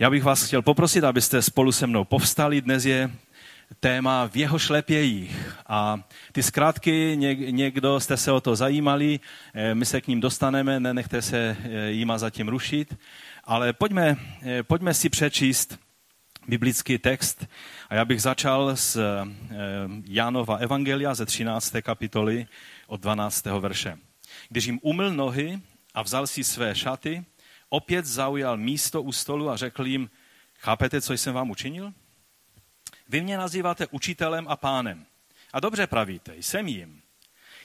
Já bych vás chtěl poprosit, abyste spolu se mnou povstali. Dnes je téma v jeho šlepějích. A ty zkrátky, někdo jste se o to zajímali, eh, my se k ním dostaneme, nenechte se eh, jima zatím rušit, ale pojďme, eh, pojďme si přečíst biblický text. A já bych začal z Jánova Evangelia ze 13. kapitoly od 12. verše. Když jim umyl nohy a vzal si své šaty, opět zaujal místo u stolu a řekl jim, chápete, co jsem vám učinil? Vy mě nazýváte učitelem a pánem. A dobře pravíte, jsem jim.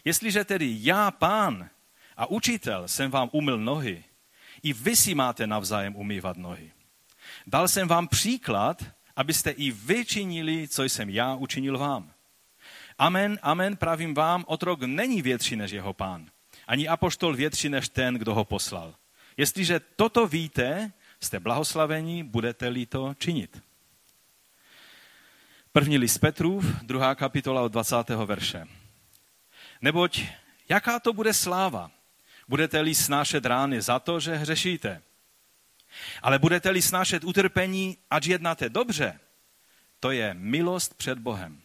Jestliže tedy já, pán a učitel, jsem vám umyl nohy, i vy si máte navzájem umývat nohy. Dal jsem vám příklad, abyste i vy činili, co jsem já učinil vám. Amen, amen, pravím vám, otrok není větší než jeho pán. Ani apoštol větší než ten, kdo ho poslal. Jestliže toto víte, jste blahoslavení, budete-li to činit. První list Petrův, druhá kapitola od 20. verše. Neboť jaká to bude sláva? Budete-li snášet rány za to, že hřešíte? Ale budete-li snášet utrpení, ať jednáte dobře, to je milost před Bohem.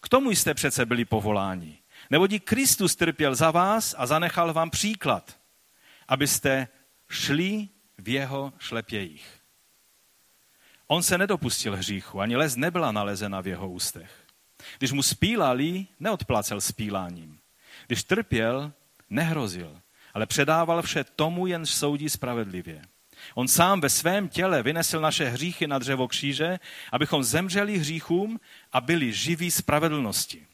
K tomu jste přece byli povoláni. Neboť i Kristus trpěl za vás a zanechal vám příklad, abyste šli v jeho šlepějích. On se nedopustil hříchu, ani les nebyla nalezena v jeho ústech. Když mu spílali, neodplacel spíláním. Když trpěl, nehrozil, ale předával vše tomu, jen soudí spravedlivě. On sám ve svém těle vynesl naše hříchy na dřevo kříže, abychom zemřeli hříchům a byli živí spravedlnosti.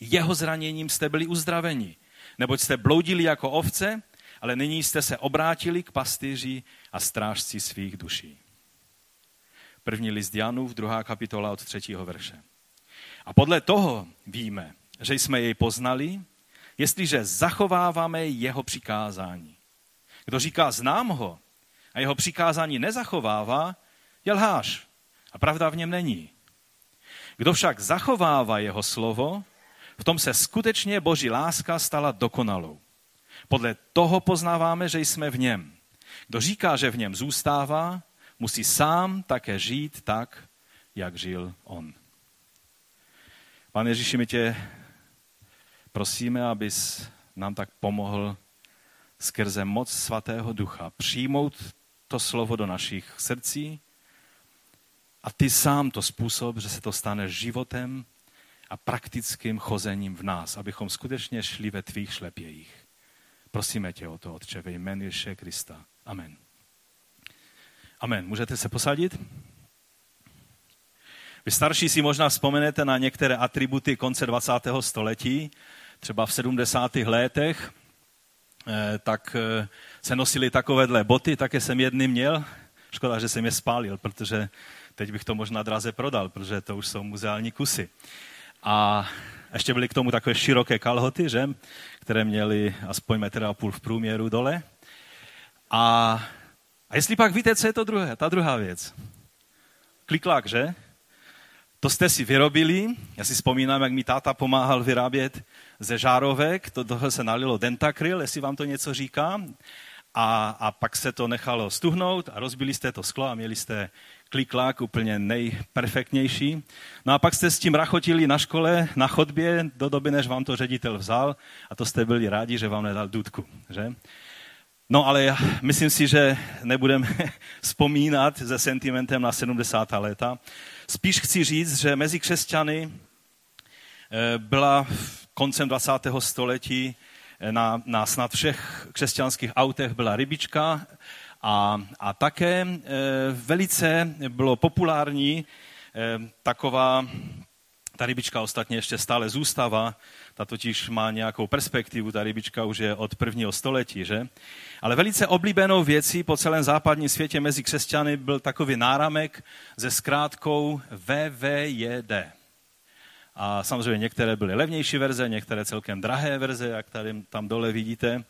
Jeho zraněním jste byli uzdraveni, neboť jste bloudili jako ovce, ale nyní jste se obrátili k pastýři a strážci svých duší. První list Janův, druhá kapitola od třetího verše. A podle toho víme, že jsme jej poznali, jestliže zachováváme jeho přikázání. Kdo říká znám ho a jeho přikázání nezachovává, je lhář a pravda v něm není. Kdo však zachovává jeho slovo, v tom se skutečně boží láska stala dokonalou. Podle toho poznáváme, že jsme v něm. Kdo říká, že v něm zůstává, musí sám také žít tak, jak žil on. Pane Ježíši, my tě prosíme, abys nám tak pomohl skrze moc svatého ducha přijmout to slovo do našich srdcí a ty sám to způsob, že se to stane životem a praktickým chozením v nás, abychom skutečně šli ve tvých šlepějích. Prosíme tě o to, Otče, ve jménu Ježíše Krista. Amen. Amen. Můžete se posadit? Vy starší si možná vzpomenete na některé atributy konce 20. století, třeba v 70. letech, eh, tak eh, se nosily takovéhle boty, také jsem jedny měl. Škoda, že jsem je spálil, protože teď bych to možná draze prodal, protože to už jsou muzeální kusy. A ještě byly k tomu takové široké kalhoty, že? které měly aspoň metr a půl v průměru dole. A, a jestli pak víte, co je to druhé, ta druhá věc. Kliklák, že? To jste si vyrobili, já si vzpomínám, jak mi táta pomáhal vyrábět ze žárovek, to toho se nalilo dentakryl, jestli vám to něco říká. A, a pak se to nechalo stuhnout a rozbili jste to sklo a měli jste kliklák úplně nejperfektnější. No a pak jste s tím rachotili na škole, na chodbě, do doby, než vám to ředitel vzal a to jste byli rádi, že vám nedal dudku, že? No ale já myslím si, že nebudeme vzpomínat se sentimentem na 70. léta. Spíš chci říct, že mezi křesťany eh, byla koncem 20. století eh, na, na snad všech křesťanských autech byla rybička a, a také e, velice bylo populární e, taková, ta rybička ostatně ještě stále zůstává, ta totiž má nějakou perspektivu, ta rybička už je od prvního století, že? Ale velice oblíbenou věcí po celém západním světě mezi křesťany byl takový náramek se zkrátkou VVJD. A samozřejmě některé byly levnější verze, některé celkem drahé verze, jak tady tam dole vidíte.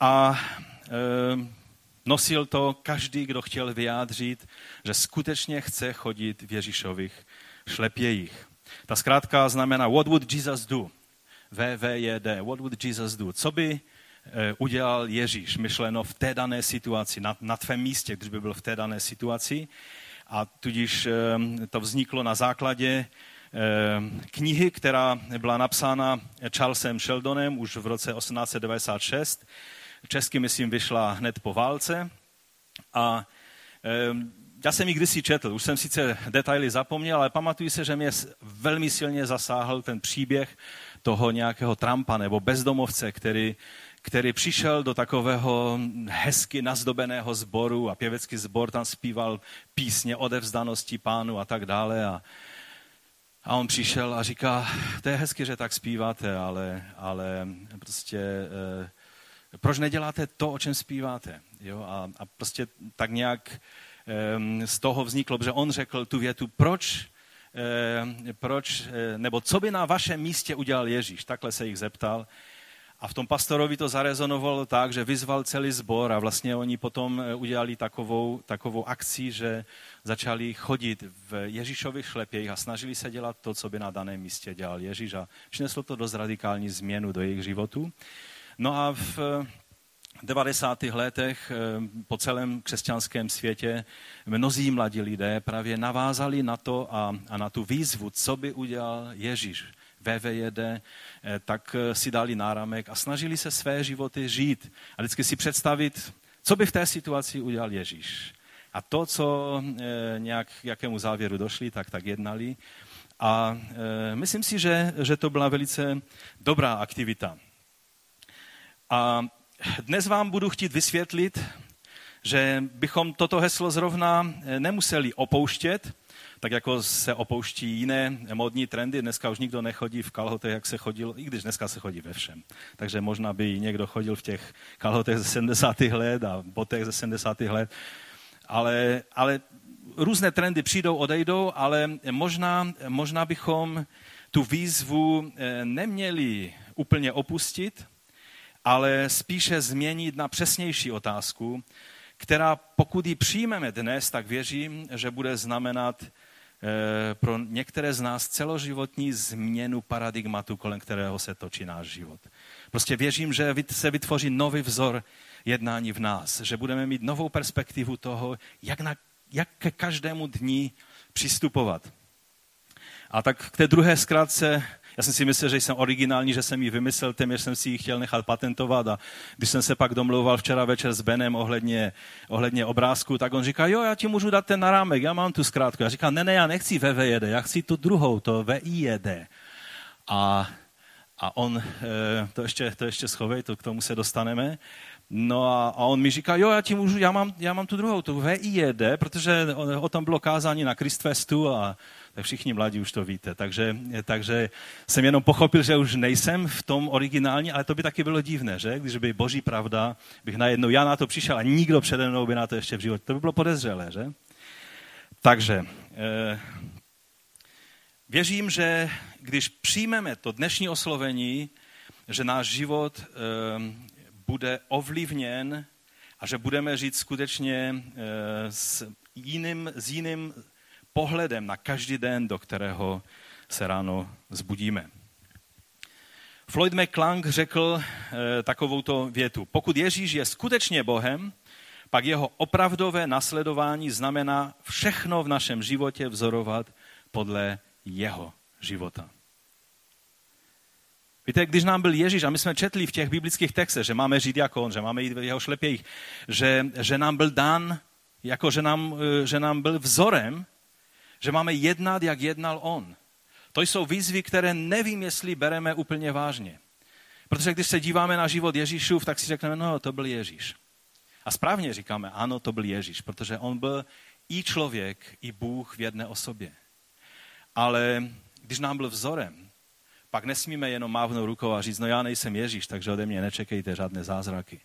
A e, Nosil to každý, kdo chtěl vyjádřit, že skutečně chce chodit v Ježíšových šlepějích. Ta zkrátka znamená What would Jesus do? VVJD. What would Jesus do? Co by udělal Ježíš, myšleno v té dané situaci, na, na tvém místě, když by byl v té dané situaci. A tudíž to vzniklo na základě knihy, která byla napsána Charlesem Sheldonem už v roce 1896. Česky, myslím, vyšla hned po válce. A já jsem ji kdysi četl, už jsem sice detaily zapomněl, ale pamatuju se, že mě velmi silně zasáhl ten příběh toho nějakého Trumpa nebo bezdomovce, který, který přišel do takového hezky nazdobeného sboru a pěvecký sbor tam zpíval písně odevzdanosti pánu a tak dále. A, a on přišel a říká, to je hezky, že tak zpíváte, ale, ale prostě eh, proč neděláte to, o čem zpíváte? Jo? A, a prostě tak nějak eh, z toho vzniklo, že on řekl tu větu, proč, eh, proč, eh, nebo co by na vašem místě udělal Ježíš? Takhle se jich zeptal. A v tom pastorovi to zarezonovalo tak, že vyzval celý sbor a vlastně oni potom eh, udělali takovou, takovou akci, že začali chodit v Ježíšových šlepějích a snažili se dělat to, co by na daném místě dělal Ježíš a přineslo to dost radikální změnu do jejich životu. No a v 90. letech eh, po celém křesťanském světě mnozí mladí lidé právě navázali na to a, a na tu výzvu, co by udělal Ježíš VVJD, eh, tak eh, si dali náramek a snažili se své životy žít a vždycky si představit, co by v té situaci udělal Ježíš. A to, co nějak jakému závěru došli, tak tak jednali. A myslím si, že, že to byla velice dobrá aktivita. A dnes vám budu chtít vysvětlit, že bychom toto heslo zrovna nemuseli opouštět, tak jako se opouští jiné modní trendy. Dneska už nikdo nechodí v kalhotech, jak se chodil, i když dneska se chodí ve všem. Takže možná by někdo chodil v těch kalhotech ze 70. let a botech ze 70. let. Ale, ale různé trendy přijdou, odejdou, ale možná, možná bychom tu výzvu eh, neměli úplně opustit, ale spíše změnit na přesnější otázku, která pokud ji přijmeme dnes, tak věřím, že bude znamenat eh, pro některé z nás celoživotní změnu paradigmatu, kolem kterého se točí náš život. Prostě věřím, že se vytvoří nový vzor jednání v nás, že budeme mít novou perspektivu toho, jak, na, jak ke každému dní přistupovat. A tak k té druhé zkrátce já jsem si myslel, že jsem originální, že jsem ji vymyslel, téměř jsem si ji chtěl nechat patentovat a když jsem se pak domlouval včera večer s Benem ohledně, ohledně obrázku, tak on říká, jo, já ti můžu dát ten narámek, já mám tu zkrátku. Já říkám, ne, ne, já nechci VVJD, já chci tu druhou, to VIJD. A, a on, eh, to ještě, to ještě schovej, to k tomu se dostaneme. No a, a on mi říká, jo, já ti můžu, já mám, já mám tu druhou, tu VIJD, protože o, o tom bylo kázání na Christfestu a tak všichni mladí už to víte. Takže, takže jsem jenom pochopil, že už nejsem v tom originální, ale to by taky bylo divné, že? Když by boží pravda, bych najednou já na to přišel a nikdo přede mnou by na to ještě v životě. To by bylo podezřelé, že? Takže eh, věřím, že když přijmeme to dnešní oslovení, že náš život eh, bude ovlivněn a že budeme žít skutečně eh, s jiným, s jiným pohledem na každý den, do kterého se ráno zbudíme. Floyd McClung řekl e, takovouto větu. Pokud Ježíš je skutečně Bohem, pak jeho opravdové nasledování znamená všechno v našem životě vzorovat podle jeho života. Víte, když nám byl Ježíš, a my jsme četli v těch biblických textech, že máme žít jako on, že máme jít v jeho šlepějích, že, že nám byl dán, jako že nám, eh, že nám byl vzorem, že máme jednat, jak jednal on. To jsou výzvy, které nevím, jestli bereme úplně vážně. Protože když se díváme na život Ježíšův, tak si řekneme, no, to byl Ježíš. A správně říkáme, ano, to byl Ježíš, protože on byl i člověk, i Bůh v jedné osobě. Ale když nám byl vzorem, pak nesmíme jenom mávnout rukou a říct, no já nejsem Ježíš, takže ode mě nečekejte žádné zázraky.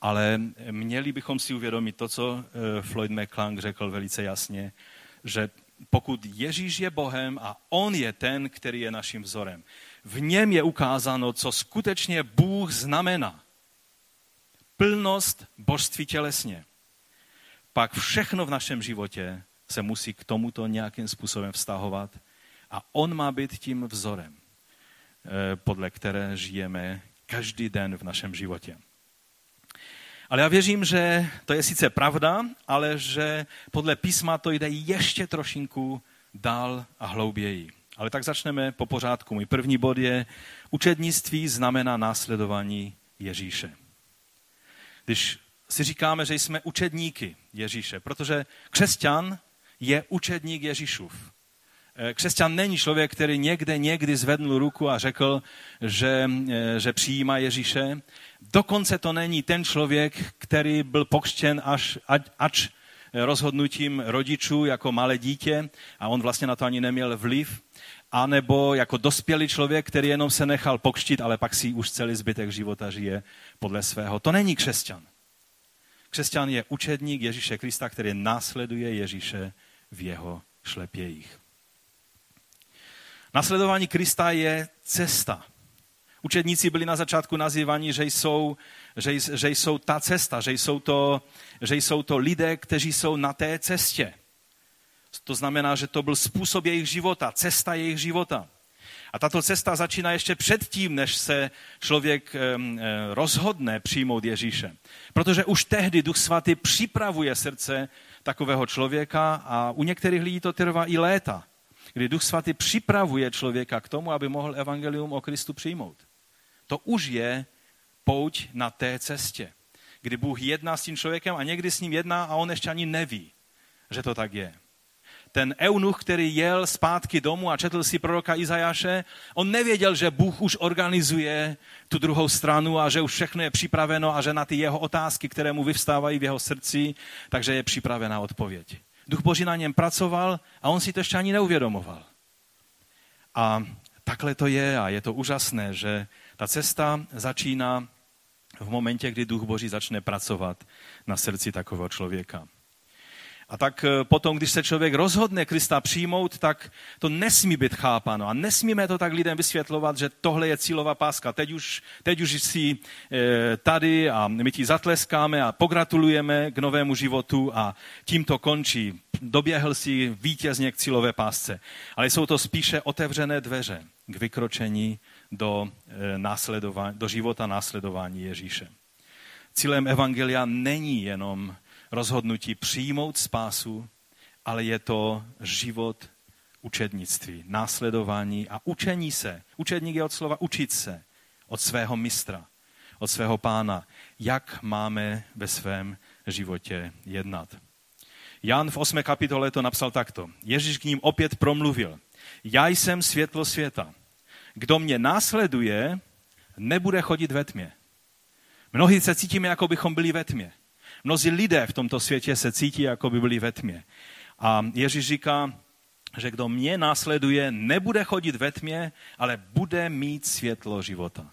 Ale měli bychom si uvědomit to, co eh, Floyd McClung řekl velice jasně, že pokud Ježíš je Bohem a On je ten, který je naším vzorem, v něm je ukázáno, co skutečně Bůh znamená. Plnost božství tělesně. Pak všechno v našem životě se musí k tomuto nějakým způsobem vztahovat a On má být tím vzorem, eh, podle které žijeme každý den v našem životě. Ale já věřím, že to je sice pravda, ale že podle písma to jde ještě trošinku dál a hlouběji. Ale tak začneme po pořádku. Můj první bod je, učednictví znamená následování Ježíše. Když si říkáme, že jsme učedníky Ježíše, protože křesťan je učedník Ježíšův. Eh, křesťan není člověk, který někde někdy zvednul ruku a řekl, že, eh, že přijímá Ježíše. Dokonce to není ten člověk, který byl pokřtěn až, ač rozhodnutím rodičů jako malé dítě a on vlastně na to ani neměl vliv, anebo jako dospělý člověk, který jenom se nechal pokřtit, ale pak si už celý zbytek života žije podle svého. To není křesťan. Křesťan je učedník Ježíše Krista, který následuje Ježíše v jeho šlepějích. Nasledování Krista je cesta. Učedníci byli na začátku nazývaní, že jsou, že, že jsou ta cesta, že jsou, to, že jsou to lidé, kteří jsou na té cestě. To znamená, že to byl způsob jejich života, cesta jejich života. A tato cesta začíná ještě předtím, než se člověk rozhodne přijmout Ježíše. Protože už tehdy Duch Svatý připravuje srdce takového člověka a u některých lidí to trvá i léta, kdy Duch Svatý připravuje člověka k tomu, aby mohl evangelium o Kristu přijmout. To už je pouť na té cestě, kdy Bůh jedná s tím člověkem a někdy s ním jedná a on ještě ani neví, že to tak je ten eunuch, který jel zpátky domů a četl si proroka Izajaše, on nevěděl, že Bůh už organizuje tu druhou stranu a že už všechno je připraveno a že na ty jeho otázky, které mu vyvstávají v jeho srdci, takže je připravená odpověď. Duch Boží na něm pracoval a on si to ještě ani neuvědomoval. A takhle to je a je to úžasné, že ta cesta začíná v momentě, kdy Duch Boží začne pracovat na srdci takového člověka. A tak eh, potom, když se člověk rozhodne Krista přijmout, tak to nesmí být chápano. A nesmíme to tak lidem vysvětlovat, že tohle je cílová páska. Teď už, teď už jsi eh, tady a my ti zatleskáme a pogratulujeme k novému životu a tím to končí. Doběhl si vítězně k cílové pásce. Ale jsou to spíše otevřené dveře k vykročení do, eh, do života následování Ježíše. Cílem Evangelia není jenom rozhodnutí přijmout spásu, ale je to život učednictví, následování a učení se. Učedník je od slova učit se od svého mistra, od svého pána, jak máme ve svém životě jednat. Jan v 8. kapitole to napsal takto. Ježíš k ním opět promluvil. Já jsem světlo světa. Kdo mě následuje, nebude chodit ve tmě. Mnohí se cítíme, jako bychom byli ve tmě. Mnozí lidé v tomto světě se cítí, jako by byli ve tmě. A Ježíš říká, že kdo mě následuje, nebude chodit ve tmě, ale bude mít světlo života.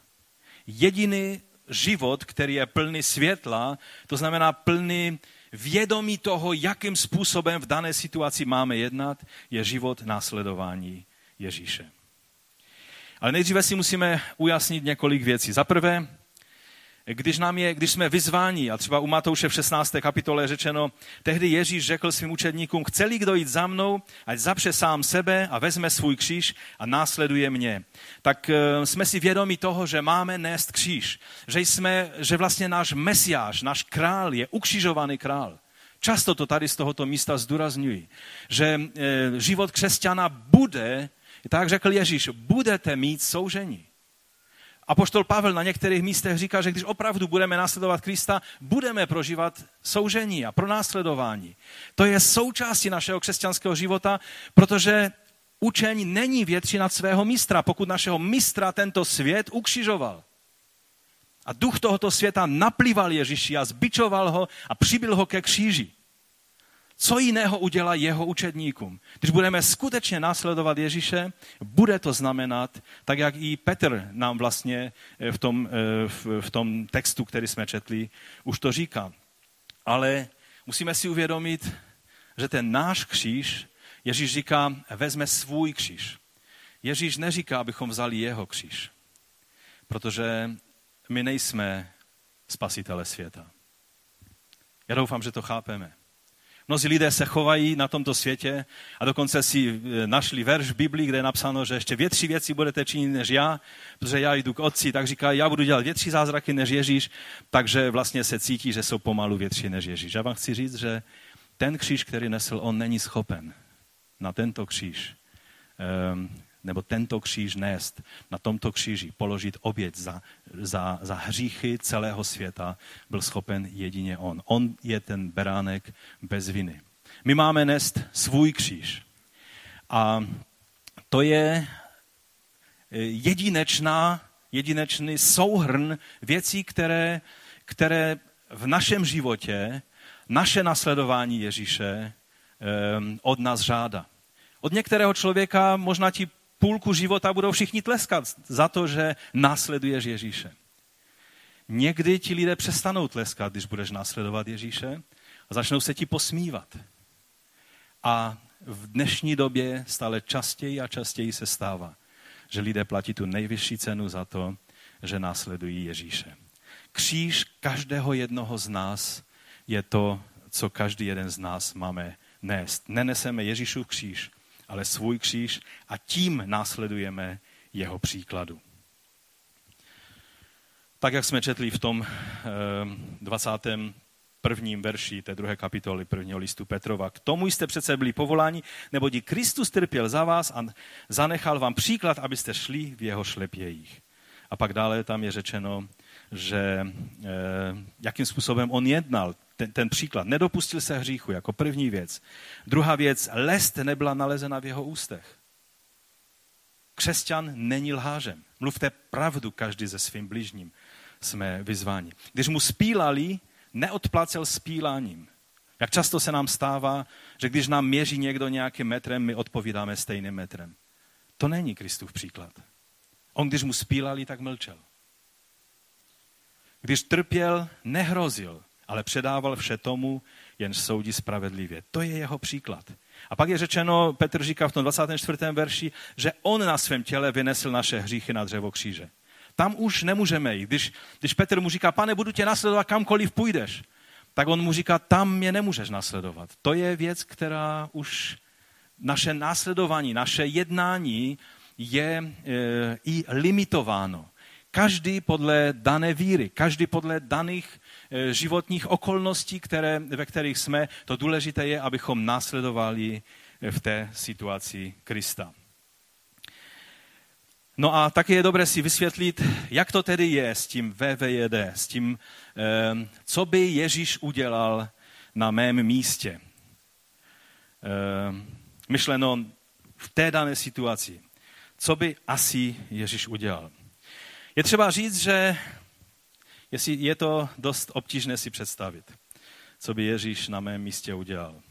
Jediný život, který je plný světla, to znamená plný vědomí toho, jakým způsobem v dané situaci máme jednat, je život následování Ježíše. Ale nejdříve si musíme ujasnit několik věcí. Za prvé, když, nám je, když jsme vyzváni, a třeba u Matouše v 16. kapitole je řečeno, tehdy Ježíš řekl svým učedníkům, chce kdo jít za mnou, ať zapře sám sebe a vezme svůj kříž a následuje mě. Tak uh, jsme si vědomi toho, že máme nést kříž, že, jsme, že vlastně náš mesiáš, náš král je ukřižovaný král. Často to tady z tohoto místa zdůrazňuji, že e, život křesťana bude, tak řekl Ježíš, budete mít soužení. A poštol Pavel na některých místech říká, že když opravdu budeme následovat Krista, budeme prožívat soužení a pronásledování. To je součástí našeho křesťanského života, protože učení není větší nad svého mistra, pokud našeho mistra tento svět ukřižoval. A duch tohoto světa naplýval Ježíši a zbičoval ho a přibyl ho ke kříži. Co jiného udělá jeho učedníkům? Když budeme skutečně následovat Ježíše, bude to znamenat, tak jak i Petr nám vlastně eh, v tom, eh, v tom textu, který jsme četli, už to říká. Ale musíme si uvědomit, že ten náš kříž, Ježíš říká, vezme svůj kříž. Ježíš neříká, abychom vzali jeho kříž, protože my nejsme spasitele světa. Já doufám, že to chápeme. Mnozí lidé se chovají na tomto světě a dokonce si eh, našli verš v Biblii, kde je napsáno, že ještě větší věci budete činit než já, protože já jdu k otci, tak říká, já budu dělat větší zázraky než Ježíš, takže vlastně se cítí, že jsou pomalu větší než Ježíš. Já vám chci říct, že ten kříž, který nesl, on není schopen na tento kříž um, nebo tento kříž nést, na tomto kříži položit oběť za, za, za hříchy celého světa, byl schopen jedině on. On je ten beránek bez viny. My máme nést svůj kříž. A to je eh, jedinečná, jedinečný souhrn věcí, které, které v našem životě, naše nasledování Ježíše eh, od nás žádá. Od některého člověka možná ti půlku života budou všichni tleskat za to, že následuješ Ježíše. Někdy ti lidé přestanou tleskat, když budeš následovat Ježíše a začnou se ti posmívat. A v dnešní době stále častěji a častěji se stává, že lidé platí tu nejvyšší cenu za to, že následují Ježíše. Kříž každého jednoho z nás je to, co každý jeden z nás máme nést. Neneseme Ježíšův kříž, ale svůj kříž a tím následujeme jeho příkladu. Tak, jak jsme četli v tom 21. Eh, verši té druhé kapitoly prvního listu Petrova. K tomu jste přece byli povoláni, nebo di Kristus trpěl za vás a zanechal vám příklad, abyste šli v jeho šlepějích. A pak dále tam je řečeno, že eh, jakým způsobem on jednal, ten, ten příklad. Nedopustil se hříchu jako první věc. Druhá věc, lest nebyla nalezena v jeho ústech. Křesťan není lhářem. Mluvte pravdu každý se svým bližním. Jsme vyzváni. Když mu spílali, neodplacel spíláním. Jak často se nám stává, že když nám měří někdo nějakým metrem, my odpovídáme stejným metrem. To není Kristův příklad. On, když mu spílali, tak mlčel. Když trpěl, nehrozil, ale předával vše tomu, jen soudí spravedlivě. To je jeho příklad. A pak je řečeno, Petr říká v tom 24. verši, že on na svém těle vynesl naše hříchy na dřevo kříže. Tam už nemůžeme jít. Když, když Petr mu říká, pane, budu tě nasledovat kamkoliv půjdeš, tak on mu říká, tam mě nemůžeš nasledovat. To je věc, která už naše následování, naše jednání je e, i limitováno. Každý podle dané víry, každý podle daných životních okolností, které, ve kterých jsme. To důležité je, abychom následovali e, v té situaci Krista. No a taky je dobré si vysvětlit, jak to tedy je s tím VVJD, s tím, e, co by Ježíš udělal na mém místě. Myšleno v té dané situaci. Co by asi Ježíš udělal? Je třeba říct, že je to dost obtížné si představit, co by Ježíš na mém místě udělal.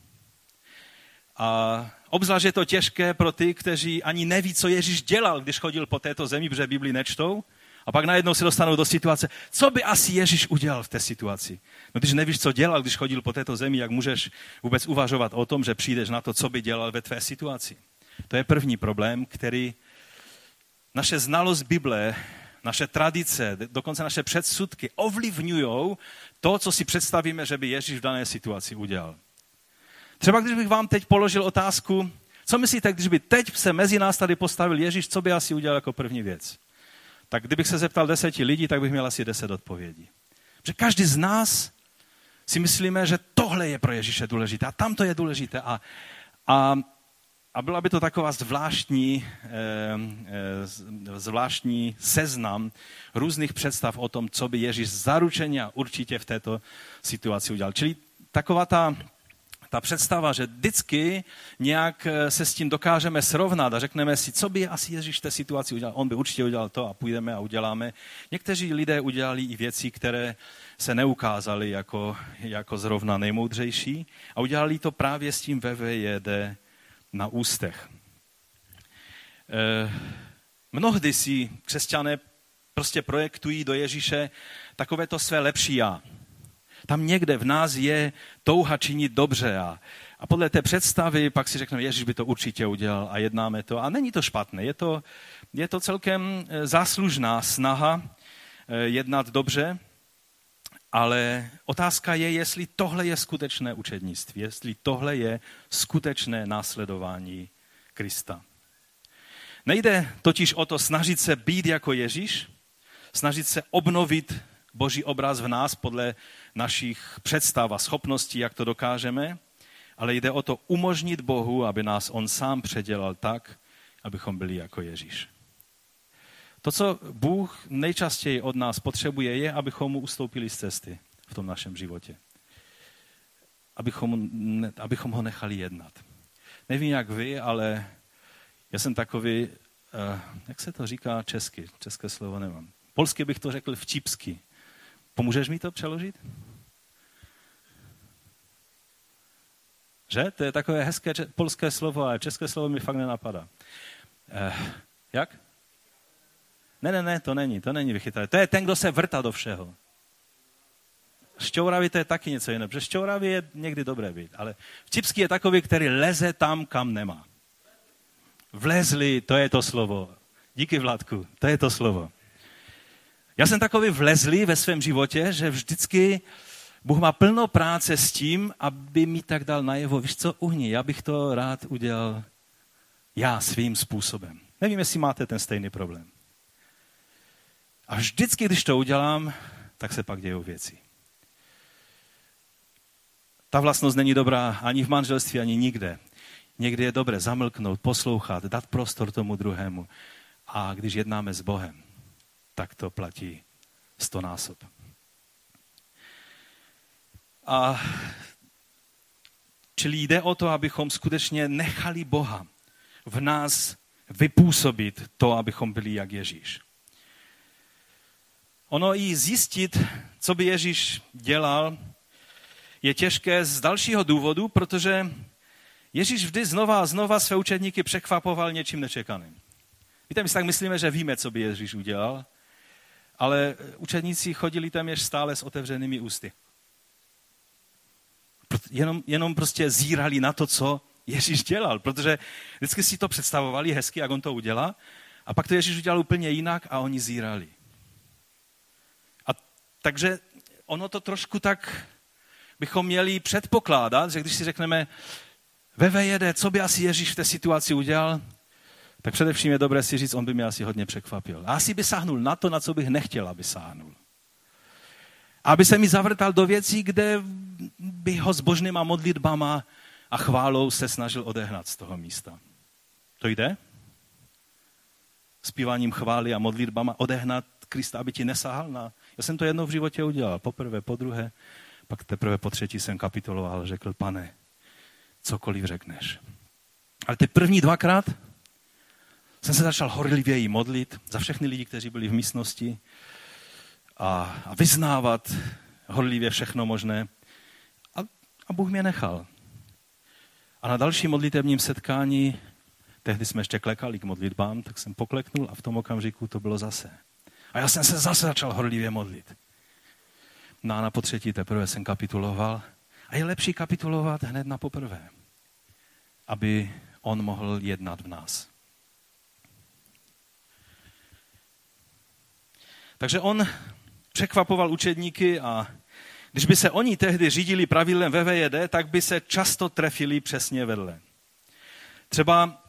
A obzvlášť je to těžké pro ty, kteří ani neví, co Ježíš dělal, když chodil po této zemi, protože Bibli nečtou. A pak najednou se dostanou do situace, co by asi Ježíš udělal v té situaci. No když nevíš, co dělal, když chodil po této zemi, jak můžeš vůbec uvažovat o tom, že přijdeš na to, co by dělal ve tvé situaci. To je první problém, který naše znalost Bible naše tradice, dokonce naše předsudky ovlivňují to, co si představíme, že by Ježíš v dané situaci udělal. Třeba když bych vám teď položil otázku, co myslíte, když by teď se mezi nás tady postavil Ježíš, co by asi udělal jako první věc? Tak kdybych se zeptal deseti lidí, tak bych měl asi deset odpovědí. Že každý z nás si myslíme, že tohle je pro Ježíše důležité a tam to je důležité. A, a a byla by to taková zvláštní, zvláštní seznam různých představ o tom, co by Ježíš zaručeně a určitě v této situaci udělal. Čili taková ta, ta představa, že vždycky nějak eh, se s tím dokážeme srovnat a řekneme si, co by asi Ježíš v té situaci udělal. On by určitě udělal to a půjdeme a uděláme. Někteří lidé udělali i věci, které se neukázaly jako, jako zrovna nejmoudřejší a udělali to právě s tím VVJD na ústech. E, mnohdy si křesťané prostě projektují do Ježíše takové to své lepší já. Tam někde v nás je touha činit dobře a, a podle té představy pak si řekneme, Ježíš by to určitě udělal a jednáme to. A není to špatné, je to, je to celkem e, záslužná snaha e, jednat dobře, Ale otázka je, jestli tohle je skutečné učednictví, jestli tohle je skutečné následování Krista. Nejde totiž o to snažit se být jako Ježíš, snažit se obnovit boží obraz v nás podle našich představ a schopností, jak to dokážeme, ale jde o to umožnit Bohu, aby nás On sám předělal tak, abychom byli jako Ježíš. To, co Bůh nejčastěji od nás potřebuje, je, abychom mu ustoupili z cesty v tom našem životě. Abychom, abychom ho nechali jednat. Nevím, jak vy, ale já jsem takový, uh, jak se to říká česky, české slovo nemám. Polsky bych to řekl včipsky. Pomůžeš mi to přeložit? Že? To je takové hezké polské slovo, ale české slovo mi fakt nenapadá. Eh, jak? Ne, ne, ne, to není, to není vychytralý. To je ten, kdo se vrtá do všeho. Šťouravý to je taky něco jiného, protože šťouravý je někdy dobré být, ale vtipský je takový, který leze tam, kam nemá. Vlezli, to je to slovo. Díky Vládku, to je to slovo. Já jsem takový vlezlý ve svém životě, že vždycky Bůh má plno práce s tím, aby mi tak dal najevo, víš co, uhni, já bych to rád udělal já svým způsobem. Nevím, jestli máte ten stejný problém. A vždycky, když to udělám, tak se pak dějou věci. Ta vlastnost není dobrá ani v manželství, ani nikde. Někdy je dobré zamlknout, poslouchat, dát prostor tomu druhému. A když jednáme s Bohem, tak to platí stonásob. A čili jde o to, abychom skutečně nechali Boha v nás vypůsobit to, abychom byli jak Ježíš. Ono i zjistit, co by Ježíš dělal, je těžké z dalšího důvodu, protože Ježíš vždy znova a znova své učedníky překvapoval něčím nečekaným. Víte, my si tak myslíme, že víme, co by Ježíš udělal, ale učedníci chodili téměř stále s otevřenými ústy. Jenom, jenom prostě zírali na to, co Ježíš dělal, protože vždycky si to představovali hezky, jak on to udělá, a pak to Ježíš udělal úplně jinak a oni zírali. Takže ono to trošku tak bychom měli předpokládat, že když si řekneme, ve jede, co by asi Ježíš v té situaci udělal, tak především je dobré si říct, on by mě asi hodně překvapil. A asi by sáhnul na to, na co bych nechtěl, aby sáhnul. Aby se mi zavrtal do věcí, kde by ho s božnýma modlitbama a chválou se snažil odehnat z toho místa. To jde? Zpíváním chvály a modlitbama odehnat Krista, aby ti nesáhal na... Já jsem to jednou v životě udělal. Poprvé, po druhé, pak teprve po třetí jsem kapituloval a řekl, pane, cokoliv řekneš. Ale ty první dvakrát jsem se začal horlivěji modlit za všechny lidi, kteří byli v místnosti a, a vyznávat horlivě všechno možné. A, a Bůh mě nechal. A na dalším modlitevním setkání, tehdy jsme ještě klekali k modlitbám, tak jsem pokleknul a v tom okamžiku to bylo zase. A já jsem se zase začal horlivě modlit. No a na potřetí teprve jsem kapituloval. A je lepší kapitulovat hned na poprvé, aby on mohl jednat v nás. Takže on překvapoval učedníky a když by se oni tehdy řídili pravidlem VVJD, tak by se často trefili přesně vedle. Třeba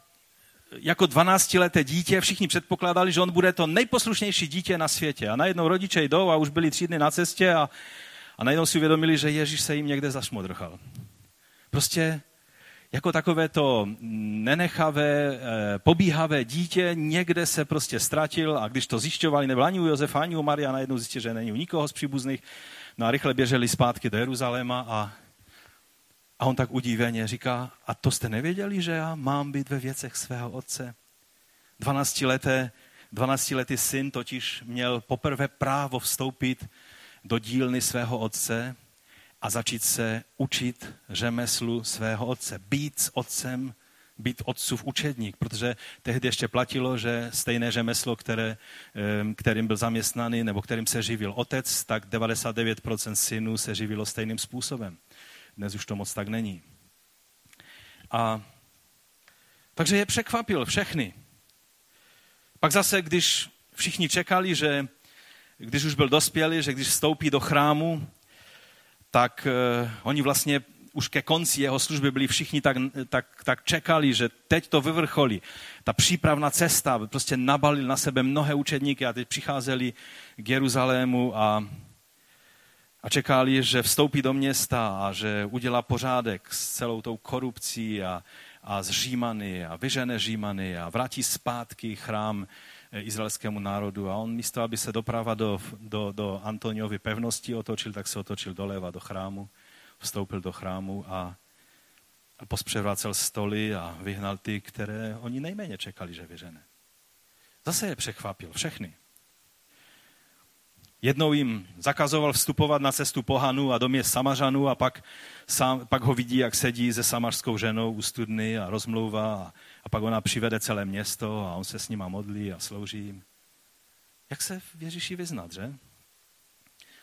jako 12-leté dítě všichni předpokládali, že on bude to nejposlušnější dítě na světě. A najednou rodiče jdou a už byli tři dny na cestě a, a najednou si uvědomili, že Ježíš se jim někde zašmodrchal. Prostě jako takové to nenechavé, eh, pobíhavé dítě někde se prostě ztratil a když to zjišťovali, nebyl ani u Josefa, ani u Maria, najednou zjistili, že není u nikoho z příbuzných, no a rychle běželi zpátky do Jeruzaléma a, a on tak udíveně říká, a to jste nevěděli, že já mám být ve věcech svého otce? 12 leté, 12 letý syn totiž měl poprvé právo vstoupit do dílny svého otce, a začít se učit řemeslu svého otce. Být s otcem, být otcův učedník, protože tehdy ještě platilo, že stejné řemeslo, které, kterým byl zaměstnaný nebo kterým se živil otec, tak 99% synů se živilo stejným způsobem. Dnes už to moc tak není. A takže je překvapil všechny. Pak zase, když všichni čekali, že když už byl dospělý, že když vstoupí do chrámu, tak uh, oni vlastně už ke konci jeho služby byli všichni tak, tak, tak čekali, že teď to vyvrcholí. Ta přípravná cesta, prostě nabalil na sebe mnohé učedníky a teď přicházeli k Jeruzalému a, a čekali, že vstoupí do města a že udělá pořádek s celou tou korupcí a, a z Římany a vyžene Římany a vrátí zpátky chrám eh, izraelskému národu. A on místo, aby se doprava do, do, do Antoniovy pevnosti otočil, tak se otočil doleva do chrámu vstoupil do chrámu a, a pospřevracel stoly a vyhnal ty, které oni nejméně čekali, že vyřene. Zase je překvapil, všechny. Jednou jim zakazoval vstupovat na cestu pohanu a do měst Samařanů a pak, sám, pak ho vidí, jak sedí se samařskou ženou u studny a rozmlouvá a, a pak ona přivede celé město a on se s nima modlí a slouží jim. Jak se v Ježíši vyznat, že?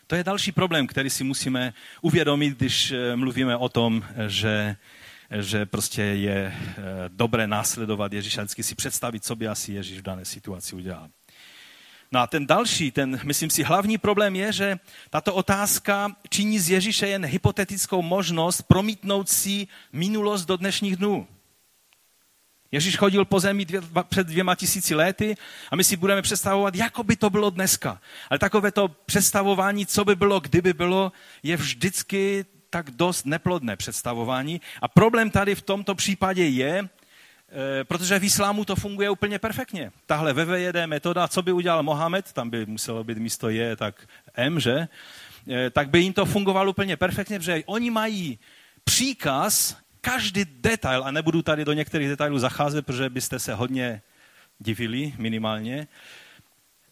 To je další problém, který si musíme uvědomit, když eh, mluvíme o tom, že, že prostě je eh, dobré následovat Ježíše, vždycky si představit, co by asi Ježíš v dané situaci udělal. No a ten další, ten, myslím si, hlavní problém je, že tato otázka činí z Ježíše jen hypotetickou možnost promítnout si minulost do dnešních dnů. Ježíš chodil po zemi dvě, před dvěma tisíci lety a my si budeme představovat, jako by to bylo dneska. Ale takové to představování, co by bylo, kdyby bylo, je vždycky tak dost neplodné představování. A problém tady v tomto případě je, protože v islámu to funguje úplně perfektně. Tahle VVJD metoda, co by udělal Mohamed, tam by muselo být místo je, tak M, že? E, tak by jim to fungovalo úplně perfektně, protože oni mají příkaz, každý detail, a nebudu tady do některých detailů zacházet, protože byste se hodně divili minimálně,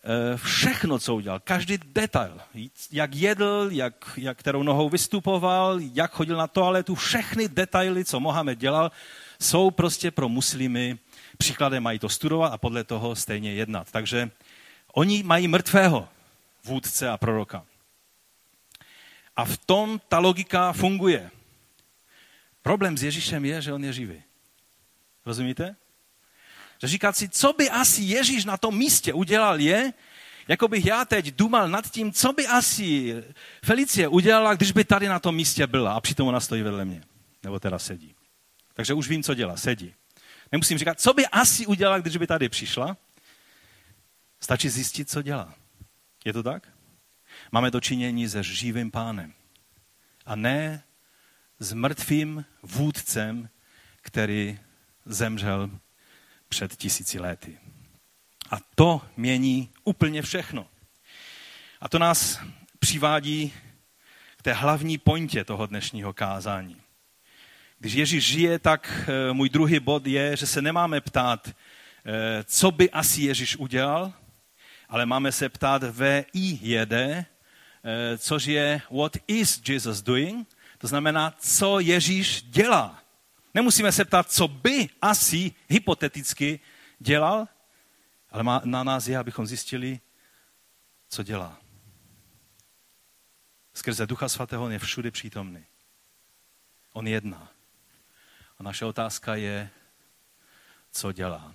eh, všechno, co udělal, každý detail, jak jedl, jak, jak kterou nohou vystupoval, jak chodil na toaletu, všechny detaily, co Mohamed dělal, jsou prostě pro muslimy příkladem, mají to studovat a podle toho stejně jednat. Takže oni mají mrtvého vůdce a proroka. A v tom ta logika funguje. Problém s Ježíšem je, že on je živý. Rozumíte? Že říkat si, co by asi Ježíš na tom místě udělal je, jako bych já teď dumal nad tím, co by asi Felicie udělala, když by tady na tom místě byla a přitom ona stojí vedle mě. Nebo teda sedí. Takže už vím, co dělá, sedí. Nemusím říkat, co by asi udělala, když by tady přišla. Stačí zjistit, co dělá. Je to tak? Máme dočinění se živým pánem. A ne s mrtvým vůdcem, který zemřel před tisíci lety. A to mění úplně všechno. A to nás přivádí k té hlavní pointě toho dnešního kázání. Když Ježíš žije, tak eh, můj druhý bod je, že se nemáme ptát, eh, co by asi Ježíš udělal, ale máme se ptát ve i jede, eh, což je what is Jesus doing, to znamená, co Ježíš dělá. Nemusíme se ptát, co by asi hypoteticky dělal, ale na nás je, abychom zjistili, co dělá. Skrze Ducha Svatého on je všude přítomný. On jedná. A naše otázka je, co dělá.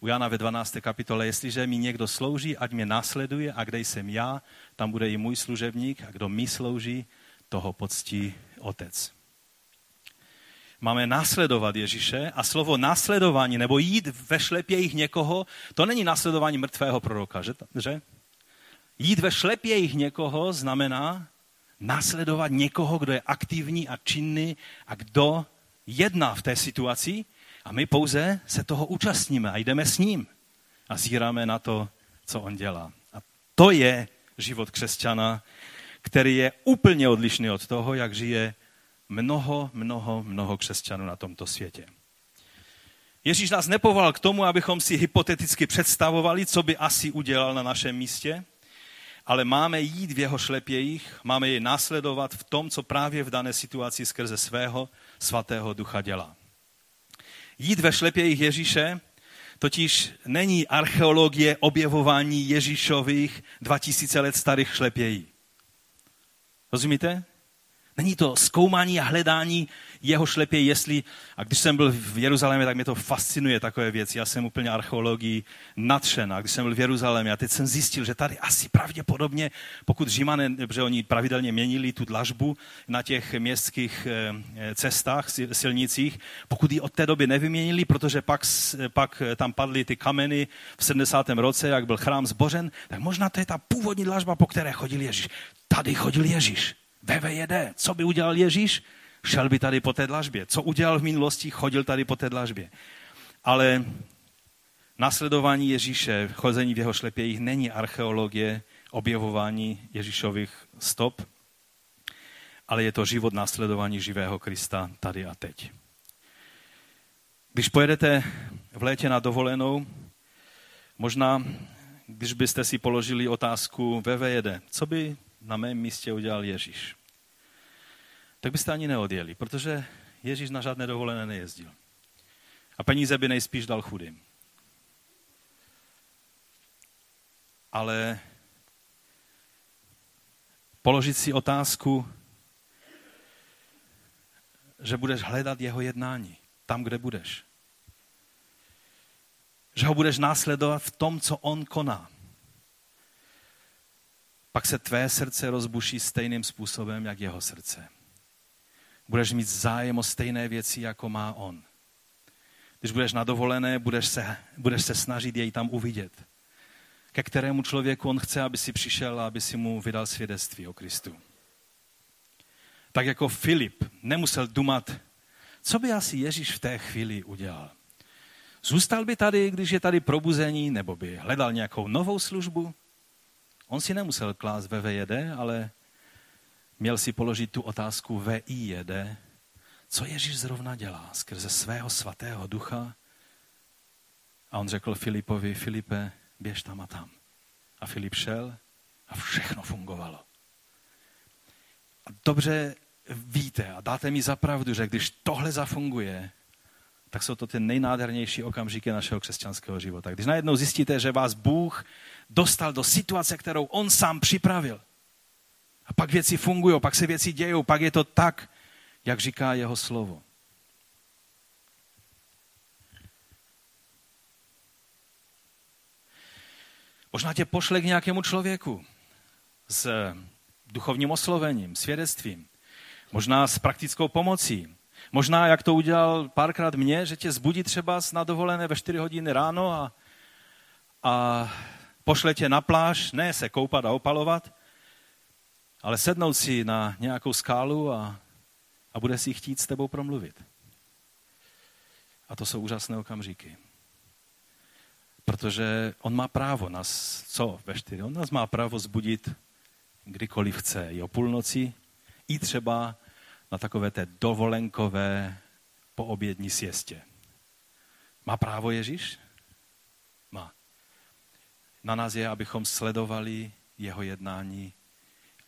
U Jana ve 12. kapitole, jestliže mi někdo slouží, ať mě následuje a kde jsem já, tam bude i můj služebník a kdo mi slouží, toho poctí otec. Máme následovat Ježíše a slovo následování nebo jít ve šlepějích někoho, to není následování mrtvého proroka, že? že? Jít ve šlepějích někoho znamená následovat někoho, kdo je aktivní a činný a kdo jedná v té situaci a my pouze se toho účastníme a jdeme s ním a zíráme na to, co on dělá. A to je život křesťana, který je úplně odlišný od toho, jak žije mnoho, mnoho, mnoho křesťanů na tomto světě. Ježíš nás nepovolal k tomu, abychom si hypoteticky představovali, co by asi udělal na našem místě, ale máme jít v jeho šlepějích, máme jej následovat v tom, co právě v dané situaci skrze svého svatého ducha dělá. Jít ve šlepějích Ježíše totiž není archeologie objevování Ježíšových 2000 let starých šlepějí. Rozumíte? Není to zkoumání a hledání jeho šlepě, jestli, a když jsem byl v Jeruzalémě, tak mě to fascinuje takové věci. Já jsem úplně archeologii nadšen. A když jsem byl v Jeruzalémě, a teď jsem zjistil, že tady asi pravděpodobně, pokud Římané, protože oni pravidelně měnili tu dlažbu na těch městských eh, cestách, silnicích, pokud ji od té doby nevyměnili, protože pak, pak tam padly ty kameny v 70. roce, jak byl chrám zbořen, tak možná to je ta původní dlažba, po které chodil Ježíš. Tady chodil Ježíš. VVJD. Co by udělal Ježíš? Šel by tady po té dlažbě. Co udělal v minulosti? Chodil tady po té dlažbě. Ale nasledování Ježíše, chození v jeho šlepějích není archeologie, objevování Ježíšových stop, ale je to život následování živého Krista tady a teď. Když pojedete v létě na dovolenou, možná, když byste si položili otázku VVJD, co by na mém místě udělal Ježíš, tak byste ani neodjeli, protože Ježíš na žádné dovolené nejezdil. A peníze by nejspíš dal chudým. Ale položit si otázku, že budeš hledat jeho jednání tam, kde budeš. Že ho budeš následovat v tom, co on koná pak se tvé srdce rozbuší stejným způsobem, jak jeho srdce. Budeš mít zájem o stejné věci, jako má on. Když budeš na dovolené, budeš se, budeš se snažit jej tam uvidět. Ke kterému člověku on chce, aby si přišel a aby si mu vydal svědectví o Kristu. Tak jako Filip nemusel dumat, co by asi Ježíš v té chvíli udělal. Zůstal by tady, když je tady probuzení, nebo by hledal nějakou novou službu? On si nemusel klást VVJD, ale měl si položit tu otázku VIJD, co Ježíš zrovna dělá skrze svého svatého ducha. A on řekl Filipovi, Filipe, běž tam a tam. A Filip šel a všechno fungovalo. A dobře víte a dáte mi zapravdu, že když tohle zafunguje, tak jsou to ty nejnádhernější okamžiky našeho křesťanského života. Když najednou zjistíte, že vás Bůh dostal do situace, kterou on sám připravil. A pak věci fungují, pak se věci dějou, pak je to tak, jak říká jeho slovo. Možná tě pošle k nějakému člověku s duchovním oslovením, svědectvím, možná s praktickou pomocí, možná, jak to udělal párkrát mě, že tě zbudí třeba na dovolené ve 4 hodiny ráno a, a pošle tě na pláž, ne se koupat a opalovat, ale sednout si na nějakou skálu a, a bude si chtít s tebou promluvit. A to jsou úžasné okamžiky. Protože on má právo nás, co ve čtyři? On nás má právo zbudit kdykoliv chce. I o půlnoci, i třeba na takové té dovolenkové poobědní siestě. Má právo Ježíš? Na nás je, abychom sledovali jeho jednání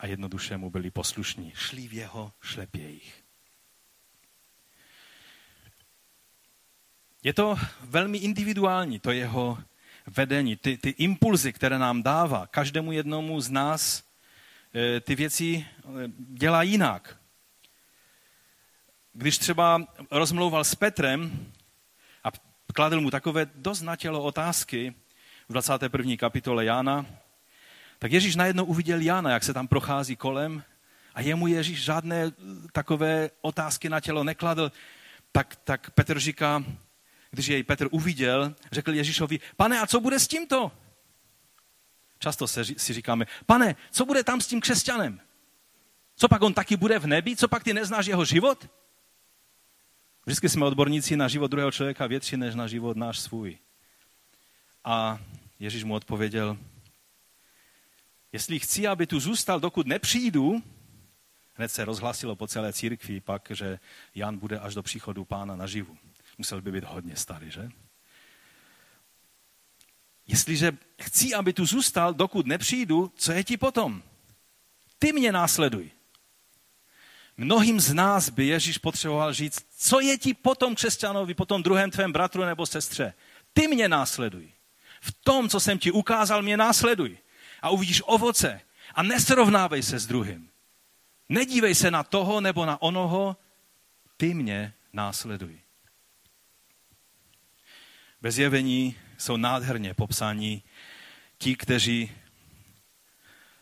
a jednoduše mu byli poslušní. Šli v jeho šlepějích. Je to velmi individuální, to jeho vedení, ty, ty impulzy, které nám dává, každému jednomu z nás eh, ty věci eh, dělá jinak. Když třeba rozmlouval s Petrem a kladl mu takové dost na tělo otázky, v 21. kapitole Jana, tak Ježíš najednou uviděl Jana, jak se tam prochází kolem a jemu Ježíš žádné eh, takové otázky na tělo nekladl. Tak, tak Petr říká, když jej Petr uviděl, řekl Ježíšovi, pane, a co bude s tímto? Často se, si říkáme, pane, co bude tam s tím křesťanem? Co pak on taky bude v nebi? Co pak ty neznáš jeho život? Vždycky jsme odborníci na život druhého člověka větší než na život náš svůj. A Ježíš mu odpověděl, jestli chci, aby tu zůstal, dokud nepřijdu, hned se rozhlasilo po celé církvi pak, že Jan bude až do příchodu pána naživu. Musel by být hodně starý, že? Jestliže chci, aby tu zůstal, dokud nepřijdu, co je ti potom? Ty mě následuj. Mnohým z nás by Ježíš potřeboval říct, co je ti potom křesťanovi, potom druhém tvém bratru nebo sestře. Ty mě následuj. V tom, co jsem ti ukázal, mě následuj. A uvidíš ovoce. A nesrovnávej se s druhým. Nedívej se na toho nebo na onoho, ty mě následuj. Ve zjevení jsou nádherně popsáni ti, kteří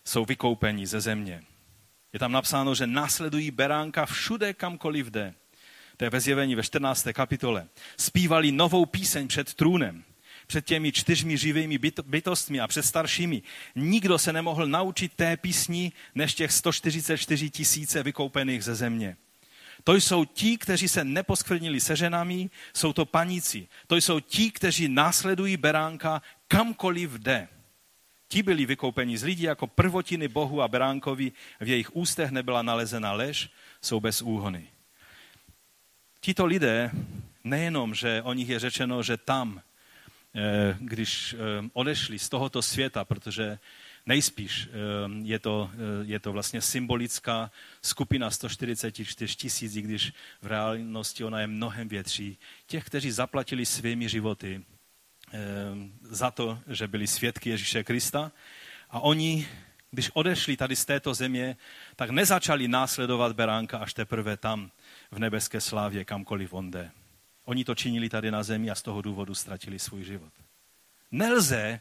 jsou vykoupeni ze země. Je tam napsáno, že následují beránka všude, kamkoliv jde. To je ve zjevení ve 14. kapitole. Spívali novou píseň před trůnem, před těmi čtyřmi živými bytostmi a před staršími. Nikdo se nemohl naučit té písni, než těch 144 tisíce vykoupených ze země. To jsou ti, kteří se neposkvrnili se ženami, jsou to paníci. To jsou ti, kteří následují beránka kamkoliv jde. Ti byli vykoupeni z lidí jako prvotiny Bohu a beránkovi, v jejich ústech nebyla nalezena lež, jsou bez úhony. Tito lidé, nejenom, že o nich je řečeno, že tam, když eh, odešli z tohoto světa, protože Nejspíš ehm, je to, eh, je to vlastně symbolická skupina 144 tisíc, i když v reálnosti ona je mnohem větší. Těch, kteří zaplatili svými životy za to, že byli svědky Ježíše Krista. A oni, když odešli tady z této země, tak nezačali následovat beránka až teprve tam, v nebeské slávě, kamkoliv on jde. Oni to činili tady na zemi a z toho důvodu ztratili svůj život. Nelze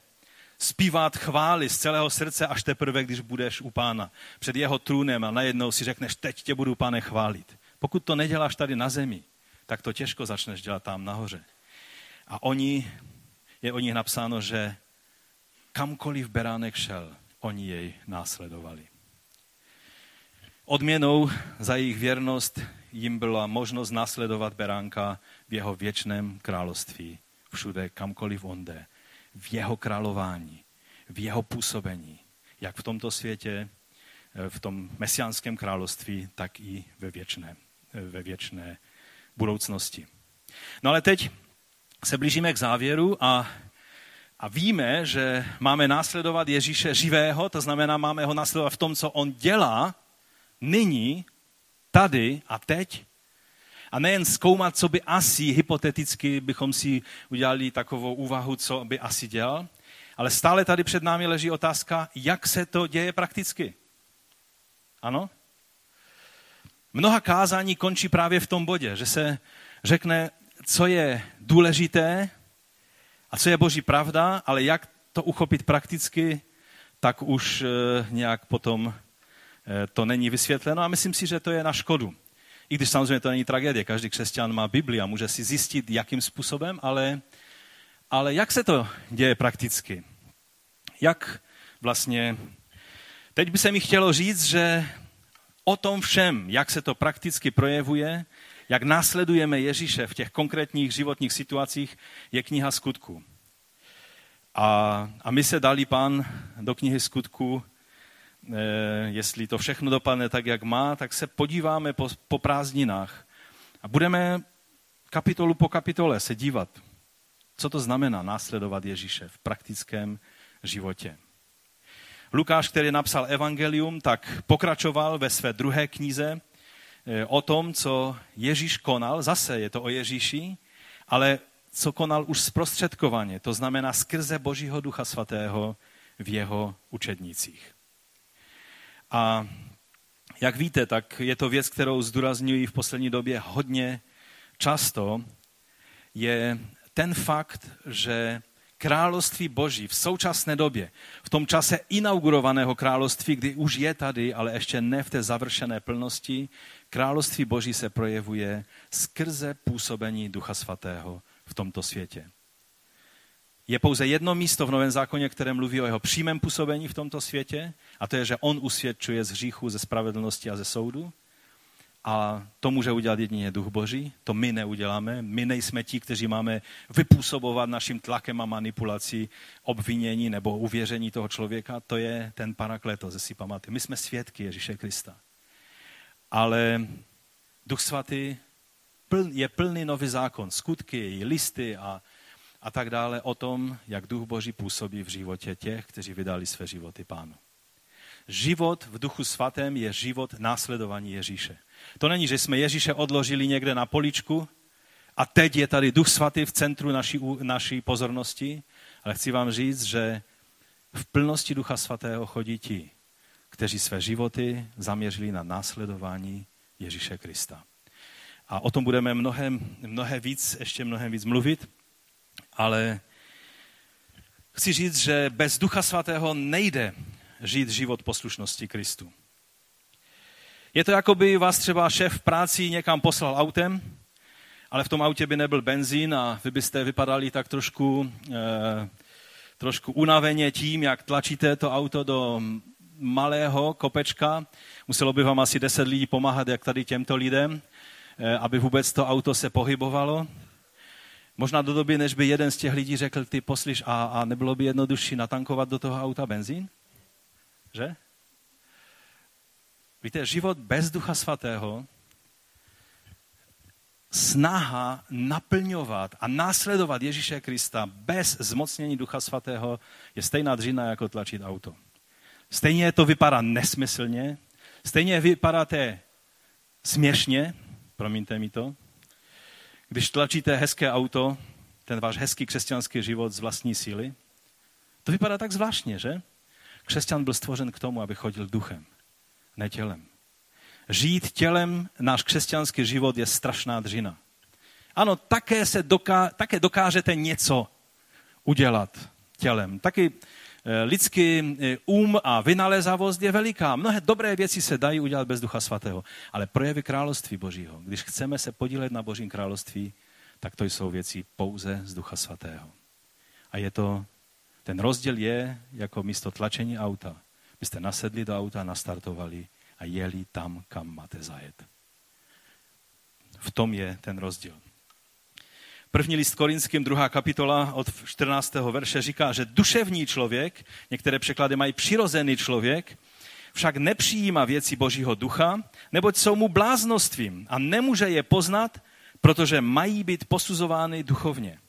zpívat chvály z celého srdce až teprve, když budeš u pána před jeho trůnem a najednou si řekneš, teď tě budu, pane, chválit. Pokud to neděláš tady na zemi, tak to těžko začneš dělat tam nahoře. A oni, je o nich napsáno, že kamkoliv beránek šel, oni jej následovali. Odměnou za jejich věrnost jim byla možnost následovat beránka v jeho věčném království, všude, kamkoliv on jde v jeho králování, v jeho působení, jak v tomto světě, eh, v tom mesiánském království, tak i ve věčné, eh, ve věčné budoucnosti. No ale teď se blížíme k závěru a, a víme, že máme následovat Ježíše živého, to znamená, máme ho následovat v tom, co on dělá nyní, tady a teď, a nejen zkoumat, co by asi, hypoteticky bychom si udělali takovou úvahu, co by asi dělal, ale stále tady před námi leží otázka, jak se to děje prakticky. Ano? Mnoha kázání končí právě v tom bodě, že se řekne, co je důležité a co je boží pravda, ale jak to uchopit prakticky, tak už eh, nějak potom to není vysvětleno a myslím si, že to je na škodu. I když samozřejmě to není tragédie, každý křesťan má Bibli a může si zjistit, jakým způsobem, ale, ale jak se to děje prakticky? Jak vlastně... Teď by se mi chtělo říct, že o tom všem, jak se to prakticky projevuje, jak následujeme Ježíše v těch konkrétních životních situacích, je kniha skutků. A, a my se dali pán do knihy skutků Eh, jestli to všechno dopadne tak, jak má, tak se podíváme po, po prázdninách a budeme kapitolu po kapitole se dívat, co to znamená následovat Ježíše v praktickém životě. Lukáš, který napsal Evangelium, tak pokračoval ve své druhé knize eh, o tom, co Ježíš konal. Zase je to o Ježíši, ale co konal už zprostředkovaně, to znamená skrze Božího Ducha Svatého v jeho učednicích. A jak víte, tak je to věc, kterou zdůrazňuji v poslední době hodně často, je ten fakt, že království Boží v současné době, v tom čase inaugurovaného království, kdy už je tady, ale ještě ne v té završené plnosti, království Boží se projevuje skrze působení Ducha Svatého v tomto světě. Je pouze jedno místo v Novém zákoně, které mluví o jeho přímém působení v tomto světě, a to je, že on usvědčuje z hříchu, ze spravedlnosti a ze soudu. A to může udělat jedině duch Boží, to my neuděláme. My nejsme ti, kteří máme vypůsobovat naším tlakem a manipulací obvinění nebo uvěření toho člověka. To je ten parakleto, ze si pamatuje. My jsme svědky Ježíše Krista. Ale Duch Svatý je plný nový zákon, skutky, listy a a tak dále o tom, jak duch Boží působí v životě těch, kteří vydali své životy pánu. Život v duchu svatém je život následování Ježíše. To není, že jsme Ježíše odložili někde na poličku a teď je tady duch svatý v centru naší, naší pozornosti, ale chci vám říct, že v plnosti ducha svatého chodí ti, kteří své životy zaměřili na následování Ježíše Krista. A o tom budeme mnohem, mnohem víc, ještě mnohem víc mluvit, ale chci říct, že bez Ducha Svatého nejde žít život poslušnosti Kristu. Je to jako by vás třeba šéf v práci někam poslal autem, ale v tom autě by nebyl benzín a vy byste vypadali tak trošku, eh, trošku unaveně tím, jak tlačíte to auto do malého kopečka. Muselo by vám asi deset lidí pomáhat, jak tady těmto lidem, eh, aby vůbec to auto se pohybovalo. Možná do doby, než by jeden z těch lidí řekl, ty poslyš, a, a nebylo by jednodušší natankovat do toho auta benzín? Že? Víte, život bez Ducha Svatého, snaha naplňovat a následovat Ježíše Krista bez zmocnění Ducha Svatého je stejná dřina, jako tlačit auto. Stejně to vypadá nesmyslně, stejně vypadáte směšně, promiňte mi to, když tlačíte hezké auto, ten váš hezký křesťanský život z vlastní síly. To vypadá tak zvláštně, že? Křesťan byl stvořen k tomu, aby chodil duchem, ne tělem. Žít tělem náš křesťanský život je strašná dřina. Ano, také, se doká, také dokážete něco udělat tělem. Taky lidský eh, um a vynalézavost je veliká. Mnohé dobré věci se dají udělat bez Ducha Svatého. Ale projevy království Božího, když chceme se podílet na Božím království, tak to jsou věci pouze z Ducha Svatého. A je to, ten rozdíl je jako místo tlačení auta. Byste nasedli do auta, nastartovali a jeli tam, kam máte zajet. V tom je ten rozdíl. První list Korinským, druhá kapitola od 14. verše říká, že duševní člověk, některé překlady mají přirozený člověk, však nepřijímá věci Božího ducha, neboť jsou mu bláznostvím a nemůže je poznat, protože mají být posuzovány duchovně.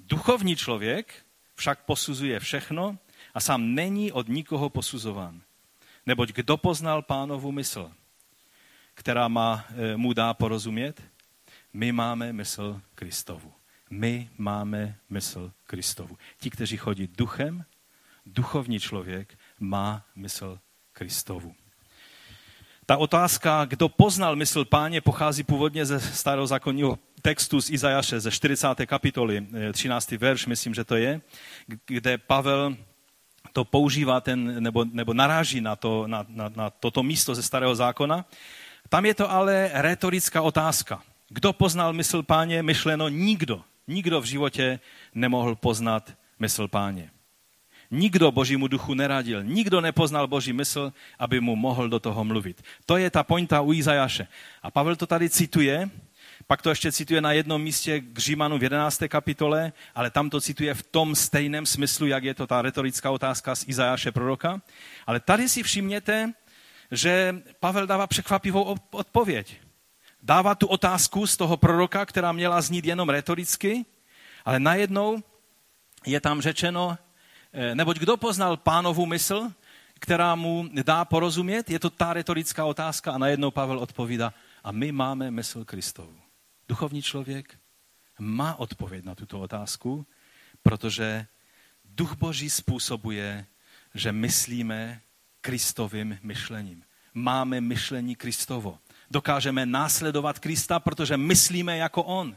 Duchovní člověk však posuzuje všechno a sám není od nikoho posuzován. Neboť kdo poznal pánovu mysl, která má, eh, mu dá porozumět? My máme mysl Kristovu. My máme mysl Kristovu. Ti, kteří chodí duchem, duchovní člověk má mysl Kristovu. Ta otázka, kdo poznal mysl páně, pochází původně ze starého zákonního textu z Izajaše, ze 40. kapitoly, 13. Eh, verš, myslím, že to je, kde Pavel to používá ten, nebo, nebo naráží na, to, na, na, na toto místo ze starého zákona. Tam je to ale retorická otázka. Kdo poznal mysl páně? Myšleno nikdo. Nikdo v životě nemohl poznat mysl páně. Nikdo božímu duchu neradil, nikdo nepoznal boží mysl, aby mu mohl do toho mluvit. To je ta pointa u Izajaše. A Pavel to tady cituje, pak to ještě cituje na jednom místě k Římanu v 11. kapitole, ale tam to cituje v tom stejném smyslu, jak je to ta retorická otázka z Izajáše proroka. Ale tady si všimněte, že Pavel dává překvapivou odpověď. Dává tu otázku z toho proroka, která měla znít jenom retoricky, ale najednou je tam řečeno, eh, neboť kdo poznal pánovu mysl, která mu dá porozumět, je to ta retorická otázka a najednou Pavel odpovídá, a my máme mysl Kristovu. Duchovní člověk má odpověď na tuto otázku, protože Duch Boží způsobuje, že myslíme Kristovým myšlením. Máme myšlení Kristovo. Dokážeme následovat Krista, protože myslíme jako On.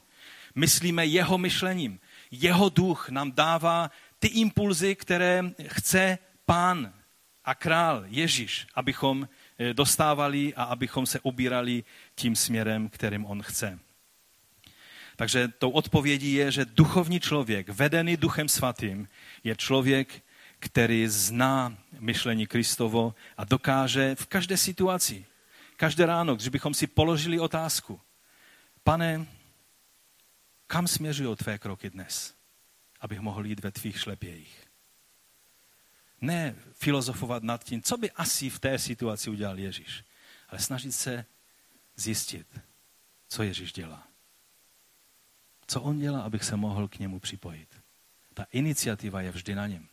Myslíme jeho myšlením. Jeho duch nám dává ty impulzy, které chce Pán a král Ježíš, abychom eh, dostávali a abychom se ubírali tím směrem, kterým on chce. Takže tou odpovědí je, že duchovní člověk, vedený duchem svatým, je člověk, který zná myšlení Kristovo a dokáže v každé situaci, každé ráno, když bychom si položili otázku, pane, kam směřují tvé kroky dnes, abych mohl jít ve tvých šlepějích? Ne filozofovat nad tím, co by asi v té situaci udělal Ježíš, ale snažit se zjistit, co Ježíš dělá. Co on dělá, abych se mohl k němu připojit? Ta iniciativa je vždy na něm.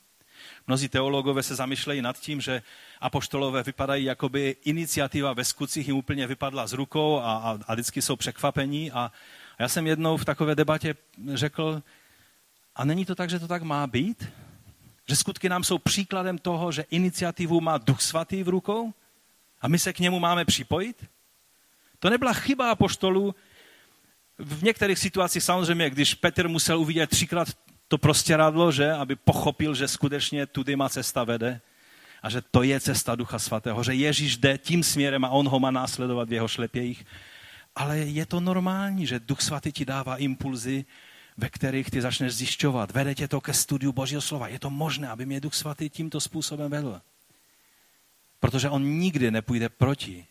Mnozí teologové se zamýšlejí nad tím, že apoštolové vypadají, jako by iniciativa ve skutcích jim úplně vypadla z rukou a, a, a vždycky jsou překvapení. A, a já jsem jednou v takové debatě řekl, a není to tak, že to tak má být? Že skutky nám jsou příkladem toho, že iniciativu má Duch Svatý v rukou a my se k němu máme připojit? To nebyla chyba apoštolů. V některých situacích samozřejmě, když Petr musel uvidět třikrát to prostěradlo, že, aby pochopil, že skutečně tudy má cesta vede a že to je cesta Ducha Svatého, že Ježíš jde tím směrem a on ho má následovat v jeho šlepějích. Ale je to normální, že Duch Svatý ti dává impulzy, ve kterých ty začneš zjišťovat. Vede tě to ke studiu Božího slova. Je to možné, aby mě Duch Svatý tímto způsobem vedl. Protože on nikdy nepůjde proti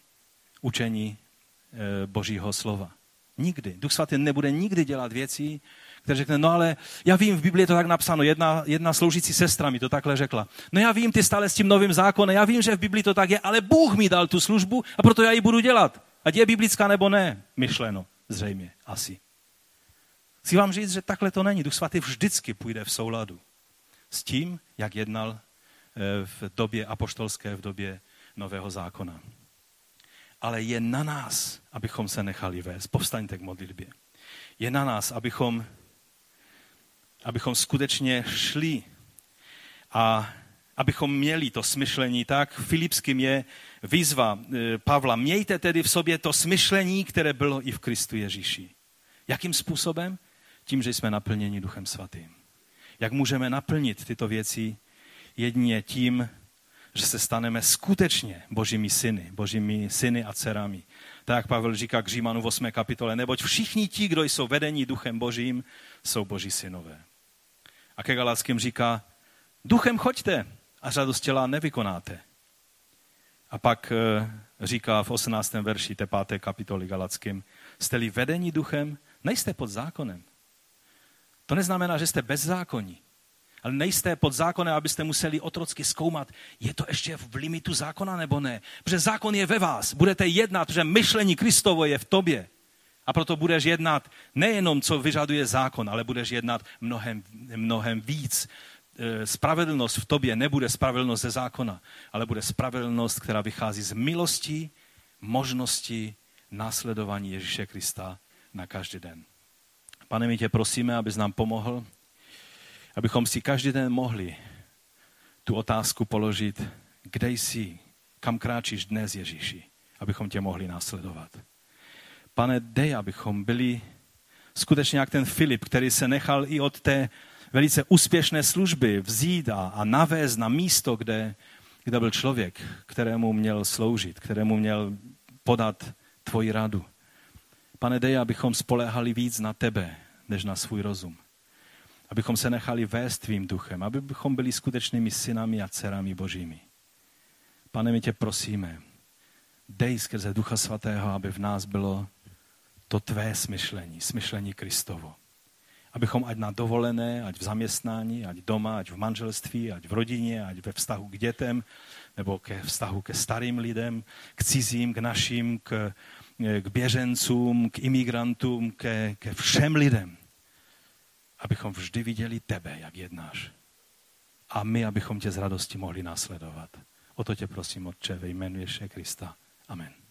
učení e, Božího slova. Nikdy. Duch Svatý nebude nikdy dělat věci, který řekne, no ale já vím, v Biblii je to tak napsáno, jedna, jedna sloužící sestra mi to takhle řekla. No já vím, ty stále s tím novým zákonem, já vím, že v Biblii to tak je, ale Bůh mi dal tu službu a proto já ji budu dělat. Ať je biblická nebo ne, myšleno, zřejmě, asi. Chci vám říct, že takhle to není. Duch svatý vždycky půjde v souladu s tím, jak jednal eh, v době apoštolské, v době nového zákona. Ale je na nás, abychom se nechali vést. Povstaňte k modlitbě. Je na nás, abychom abychom skutečně šli a abychom měli to smyšlení, tak Filipským je výzva e, Pavla. Mějte tedy v sobě to smyšlení, které bylo i v Kristu Ježíši. Jakým způsobem? Tím, že jsme naplněni Duchem Svatým. Jak můžeme naplnit tyto věci? Jedině tím, že se staneme skutečně božími syny, božími syny a dcerami. Tak jak Pavel říká k Římanu v 8. kapitole, neboť všichni ti, kdo jsou vedení duchem božím, jsou boží synové. A ke Galackým říká, duchem choďte a řadu z těla nevykonáte. A pak eh, říká v 18. verši té páté kapitoly Galackým, jste-li vedení duchem, nejste pod zákonem. To neznamená, že jste bez zákoní. Ale nejste pod zákonem, abyste museli otrocky zkoumat, je to ještě v limitu zákona nebo ne. Protože zákon je ve vás. Budete jednat, že myšlení Kristovo je v tobě. A proto budeš jednat nejenom, co vyžaduje zákon, ale budeš jednat mnohem, mnohem víc. E, spravedlnost v tobě nebude spravedlnost ze zákona, ale bude spravedlnost, která vychází z milosti, možnosti následování Ježíše Krista na každý den. Pane, my tě prosíme, abys nám pomohl, abychom si každý den mohli tu otázku položit, kde jsi, kam kráčíš dnes, Ježíši, abychom tě mohli následovat. Pane, dej, abychom byli skutečně jak ten Filip, který se nechal i od té velice úspěšné služby vzít a, a navést na místo, kde, kde byl člověk, kterému měl sloužit, kterému měl podat tvoji radu. Pane, dej, abychom spolehali víc na tebe, než na svůj rozum. Abychom se nechali vést tvým duchem, abychom byli skutečnými synami a dcerami božími. Pane, my tě prosíme, dej skrze Ducha Svatého, aby v nás bylo to tvé smyšlení, smyšlení Kristovo. Abychom ať na dovolené, ať v zaměstnání, ať doma, ať v manželství, ať v rodině, ať ve vztahu k dětem, nebo ke vztahu ke starým lidem, k cizím, k našim, k, k běžencům, k imigrantům, ke, ke všem lidem. Abychom vždy viděli tebe, jak jednáš. A my, abychom tě z radosti mohli následovat. O to tě prosím, Otče, ve jménu Ježíše Krista. Amen.